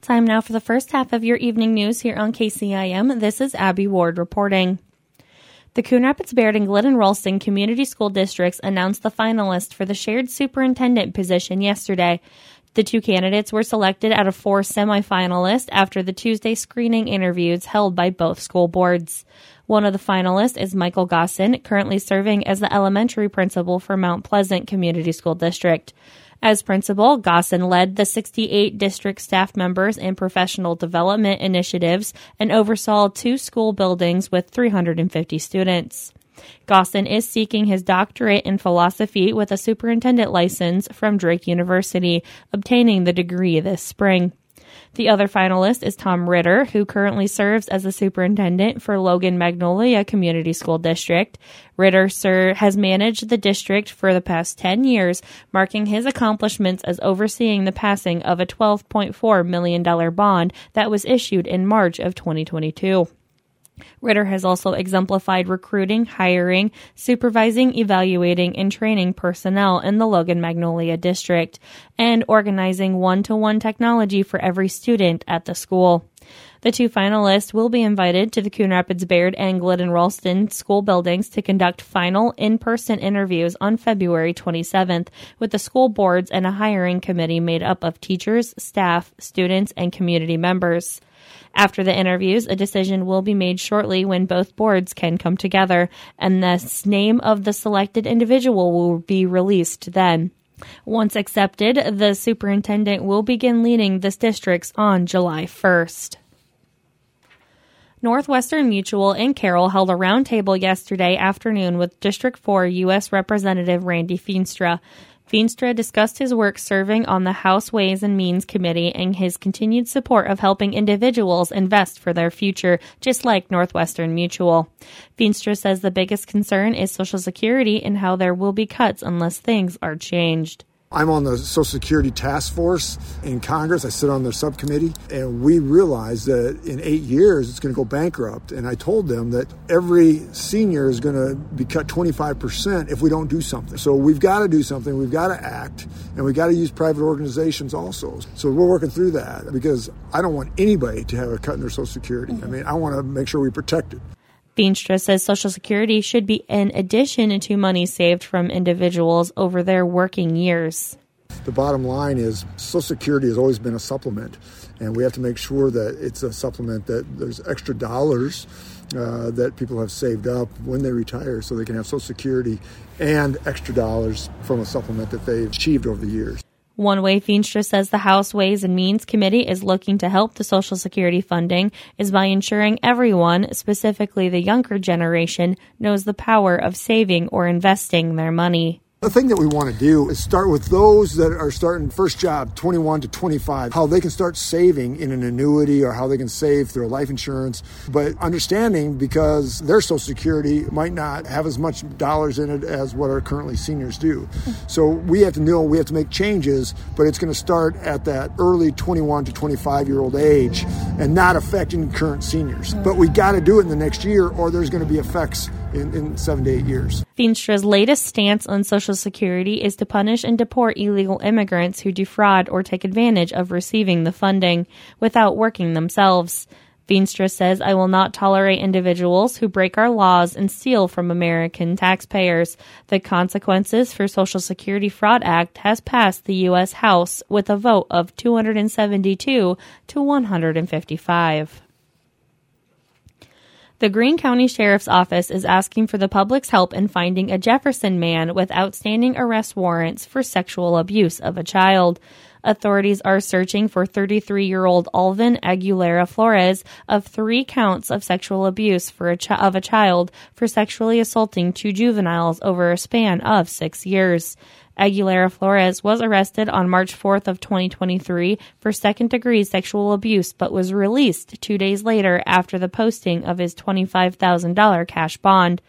Time now for the first half of your evening news here on KCIM. This is Abby Ward reporting. The Coon Rapids Bayard and Glidden Ralston Community School Districts announced the finalists for the shared superintendent position yesterday. The two candidates were selected out of four semifinalists after the Tuesday screening interviews held by both school boards. One of the finalists is Michael Gossin, currently serving as the elementary principal for Mount Pleasant Community School District. As principal, Gossin led the 68 district staff members in professional development initiatives and oversaw two school buildings with 350 students. Gossin is seeking his doctorate in philosophy with a superintendent license from Drake University, obtaining the degree this spring. The other finalist is Tom Ritter, who currently serves as the superintendent for Logan Magnolia Community School District. Ritter sir, has managed the district for the past 10 years, marking his accomplishments as overseeing the passing of a $12.4 million bond that was issued in March of 2022. Ritter has also exemplified recruiting, hiring, supervising, evaluating, and training personnel in the Logan Magnolia District, and organizing one to one technology for every student at the school. The two finalists will be invited to the Coon Rapids Bayard and Ralston school buildings to conduct final in person interviews on February 27th with the school boards and a hiring committee made up of teachers, staff, students, and community members. After the interviews, a decision will be made shortly when both boards can come together, and the name of the selected individual will be released then. Once accepted, the superintendent will begin leading this districts on July 1st. Northwestern Mutual and Carroll held a roundtable yesterday afternoon with District 4 U.S. Representative Randy Feenstra. Feenstra discussed his work serving on the House Ways and Means Committee and his continued support of helping individuals invest for their future, just like Northwestern Mutual. Feenstra says the biggest concern is Social Security and how there will be cuts unless things are changed. I'm on the Social Security Task Force in Congress. I sit on their subcommittee, and we realized that in eight years it's going to go bankrupt. And I told them that every senior is going to be cut 25% if we don't do something. So we've got to do something. We've got to act, and we've got to use private organizations also. So we're working through that because I don't want anybody to have a cut in their Social Security. I mm-hmm. mean, I want to make sure we protect it. Feenstra says Social Security should be an addition to money saved from individuals over their working years. The bottom line is Social Security has always been a supplement, and we have to make sure that it's a supplement that there's extra dollars uh, that people have saved up when they retire so they can have Social Security and extra dollars from a supplement that they've achieved over the years. One way Feenstra says the House Ways and Means Committee is looking to help the Social Security funding is by ensuring everyone, specifically the younger generation, knows the power of saving or investing their money. The thing that we want to do is start with those that are starting first job, 21 to 25, how they can start saving in an annuity or how they can save through a life insurance. But understanding because their Social Security might not have as much dollars in it as what our currently seniors do. So we have to know, we have to make changes, but it's going to start at that early 21 to 25 year old age and not affecting current seniors. But we got to do it in the next year or there's going to be effects in, in seven to eight years. Feenstra's latest stance on Social Security is to punish and deport illegal immigrants who defraud or take advantage of receiving the funding without working themselves. Feenstra says, I will not tolerate individuals who break our laws and steal from American taxpayers. The Consequences for Social Security Fraud Act has passed the U.S. House with a vote of 272 to 155. The Greene County Sheriff's Office is asking for the public's help in finding a Jefferson man with outstanding arrest warrants for sexual abuse of a child. Authorities are searching for 33 year old Alvin Aguilera Flores of three counts of sexual abuse for a of a child for sexually assaulting two juveniles over a span of six years. Aguilera Flores was arrested on March 4th of 2023 for second degree sexual abuse but was released 2 days later after the posting of his $25,000 cash bond.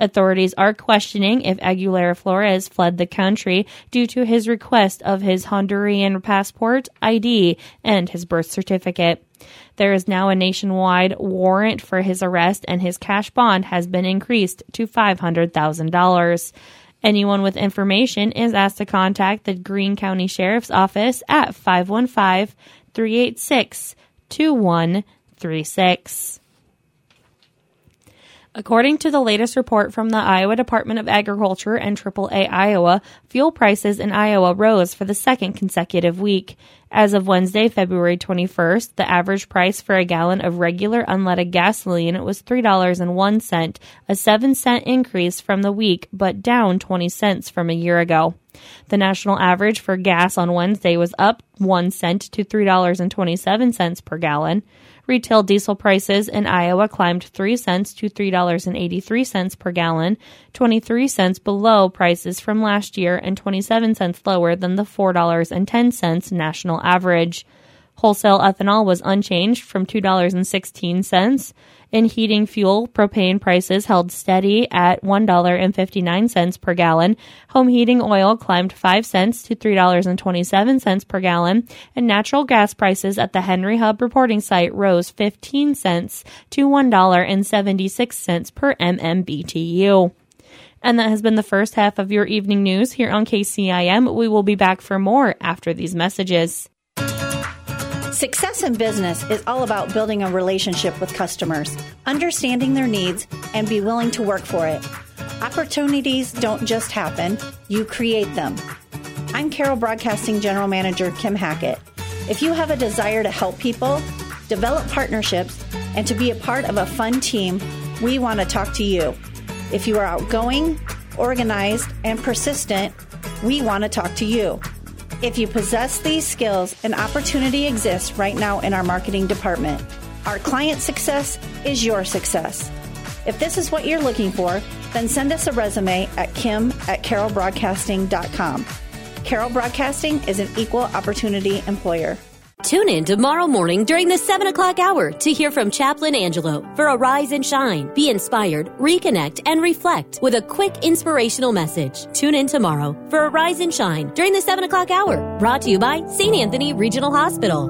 Authorities are questioning if Aguilera Flores fled the country due to his request of his Honduran passport, ID, and his birth certificate. There is now a nationwide warrant for his arrest and his cash bond has been increased to $500,000. Anyone with information is asked to contact the Greene County Sheriff's Office at 515 386 2136. According to the latest report from the Iowa Department of Agriculture and AAA Iowa, fuel prices in Iowa rose for the second consecutive week. As of Wednesday, February 21st, the average price for a gallon of regular unleaded gasoline was $3.01, a 7 cent increase from the week, but down 20 cents from a year ago. The national average for gas on Wednesday was up 1 cent to $3.27 per gallon. Retail diesel prices in Iowa climbed 3 cents to $3.83 per gallon, 23 cents below prices from last year and 27 cents lower than the $4.10 national average. Wholesale ethanol was unchanged from $2.16. In heating fuel, propane prices held steady at $1.59 per gallon. Home heating oil climbed 5 cents to $3.27 per gallon, and natural gas prices at the Henry Hub reporting site rose 15 cents to $1.76 per MMBTU. And that has been the first half of your evening news here on KCIM. We will be back for more after these messages. Success in business is all about building a relationship with customers, understanding their needs, and be willing to work for it. Opportunities don't just happen, you create them. I'm Carroll Broadcasting General Manager Kim Hackett. If you have a desire to help people, develop partnerships, and to be a part of a fun team, we want to talk to you. If you are outgoing, organized, and persistent, we want to talk to you. If you possess these skills, an opportunity exists right now in our marketing department. Our client success is your success. If this is what you're looking for, then send us a resume at kim at carrollbroadcasting.com. Carroll Broadcasting is an equal opportunity employer. Tune in tomorrow morning during the 7 o'clock hour to hear from Chaplain Angelo for a rise and Shine. Be inspired, reconnect, and reflect with a quick inspirational message. Tune in tomorrow for a rise and Shine during the 7 o'clock hour. Brought to you by St. Anthony Regional Hospital.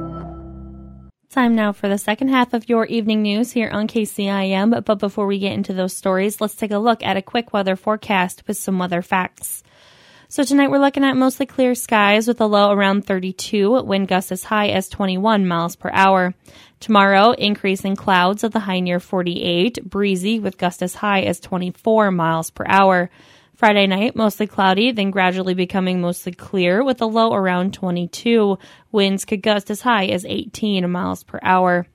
Time now for the second half of your evening news here on KCIM. But before we get into those stories, let's take a look at a quick weather forecast with some weather facts. So tonight we're looking at mostly clear skies with a low around 32, wind gusts as high as 21 miles per hour. Tomorrow, increasing clouds with a high near 48, breezy with gusts as high as 24 miles per hour. Friday night, mostly cloudy, then gradually becoming mostly clear with a low around 22. Winds could gust as high as 18 miles per hour.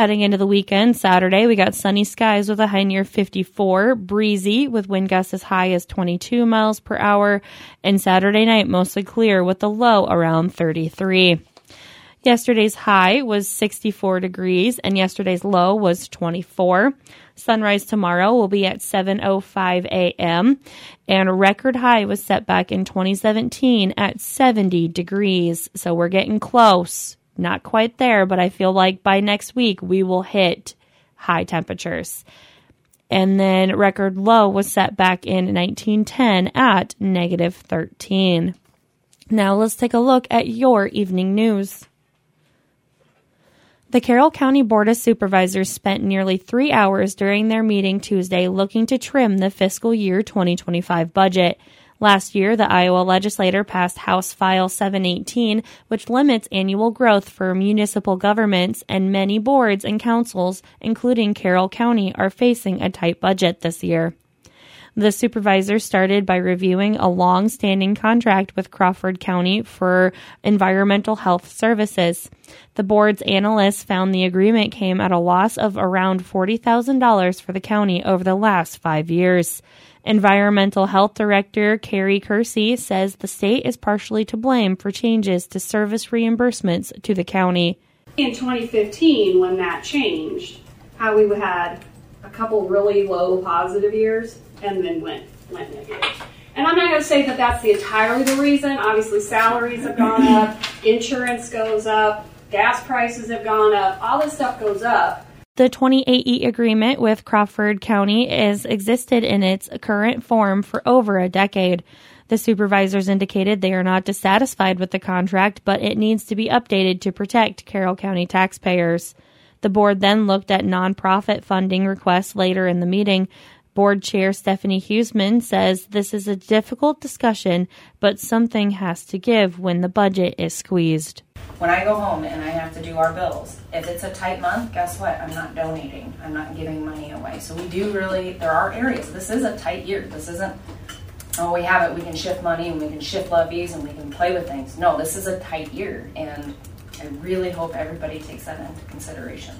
Heading into the weekend, Saturday, we got sunny skies with a high near 54, breezy with wind gusts as high as 22 miles per hour, and Saturday night, mostly clear with a low around 33. Yesterday's high was 64 degrees and yesterday's low was 24. Sunrise tomorrow will be at 7:05 a.m. and a record high was set back in 2017 at 70 degrees. So we're getting close not quite there, but I feel like by next week we will hit high temperatures. And then record low was set back in 1910 at negative 13. Now let's take a look at your evening news. The Carroll County Board of Supervisors spent nearly three hours during their meeting Tuesday looking to trim the fiscal year 2025 budget. Last year, the Iowa legislature passed House File 718, which limits annual growth for municipal governments, and many boards and councils, including Carroll County, are facing a tight budget this year. The supervisor started by reviewing a long standing contract with Crawford County for environmental health services. The board's analysts found the agreement came at a loss of around $40,000 for the county over the last five years. Environmental Health Director Carrie Kersey says the state is partially to blame for changes to service reimbursements to the county. In 2015, when that changed, how we had a couple really low positive years and then went went negative. And I'm not going to say that that's the entirely the reason. Obviously, salaries have gone up, insurance goes up, gas prices have gone up, all this stuff goes up. The 28E agreement with Crawford County has existed in its current form for over a decade. The supervisors indicated they are not dissatisfied with the contract, but it needs to be updated to protect Carroll County taxpayers. The board then looked at nonprofit funding requests later in the meeting. Board Chair Stephanie Huseman says this is a difficult discussion, but something has to give when the budget is squeezed. When I go home and I have to do our bills, if it's a tight month, guess what? I'm not donating. I'm not giving money away. So we do really, there are areas. This is a tight year. This isn't, oh, we have it, we can shift money and we can shift levies and we can play with things. No, this is a tight year. And I really hope everybody takes that into consideration.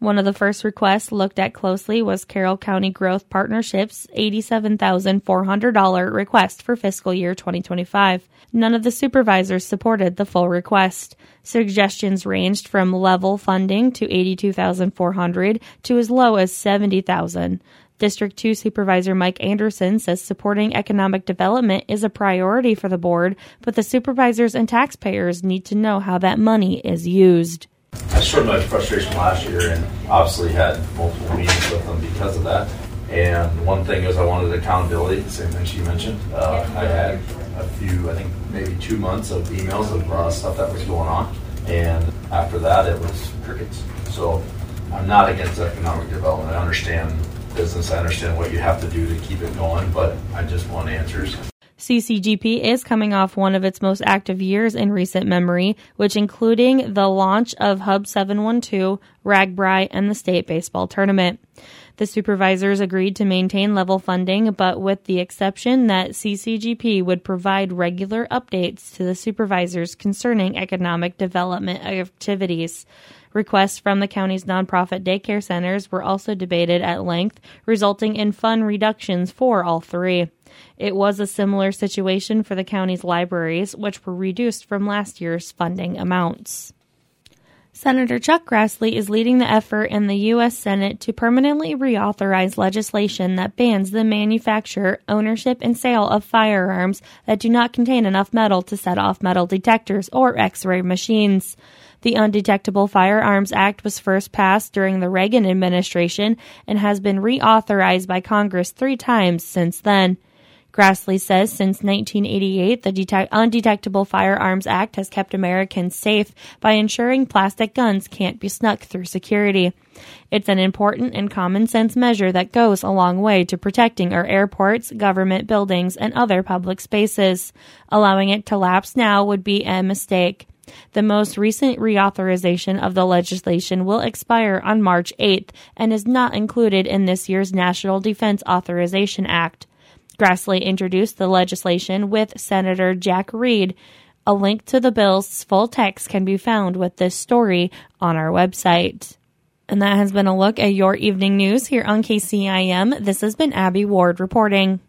One of the first requests looked at closely was Carroll County Growth Partnership's $87,400 request for fiscal year 2025. None of the supervisors supported the full request. Suggestions ranged from level funding to 82,400 to as low as 70,000. District 2 Supervisor Mike Anderson says supporting economic development is a priority for the board, but the supervisors and taxpayers need to know how that money is used. I showed my frustration last year and obviously had multiple meetings with them because of that. And one thing is I wanted accountability, same thing she mentioned. Uh, I had a few, I think maybe two months of emails of uh, stuff that was going on. And after that, it was crickets. So I'm not against economic development. I understand business. I understand what you have to do to keep it going, but I just want answers. CCGP is coming off one of its most active years in recent memory, which including the launch of Hub 712, RAGBRAI, and the state baseball tournament. The supervisors agreed to maintain level funding, but with the exception that CCGP would provide regular updates to the supervisors concerning economic development activities. Requests from the county's nonprofit daycare centers were also debated at length, resulting in fund reductions for all three. It was a similar situation for the county's libraries, which were reduced from last year's funding amounts. Senator Chuck Grassley is leading the effort in the U.S. Senate to permanently reauthorize legislation that bans the manufacture, ownership, and sale of firearms that do not contain enough metal to set off metal detectors or x ray machines. The Undetectable Firearms Act was first passed during the Reagan administration and has been reauthorized by Congress three times since then. Grassley says since 1988, the Detec- Undetectable Firearms Act has kept Americans safe by ensuring plastic guns can't be snuck through security. It's an important and common sense measure that goes a long way to protecting our airports, government buildings, and other public spaces. Allowing it to lapse now would be a mistake. The most recent reauthorization of the legislation will expire on March 8th and is not included in this year's National Defense Authorization Act. Grassley introduced the legislation with Senator Jack Reed. A link to the bill's full text can be found with this story on our website. And that has been a look at your evening news here on KCIM. This has been Abby Ward reporting.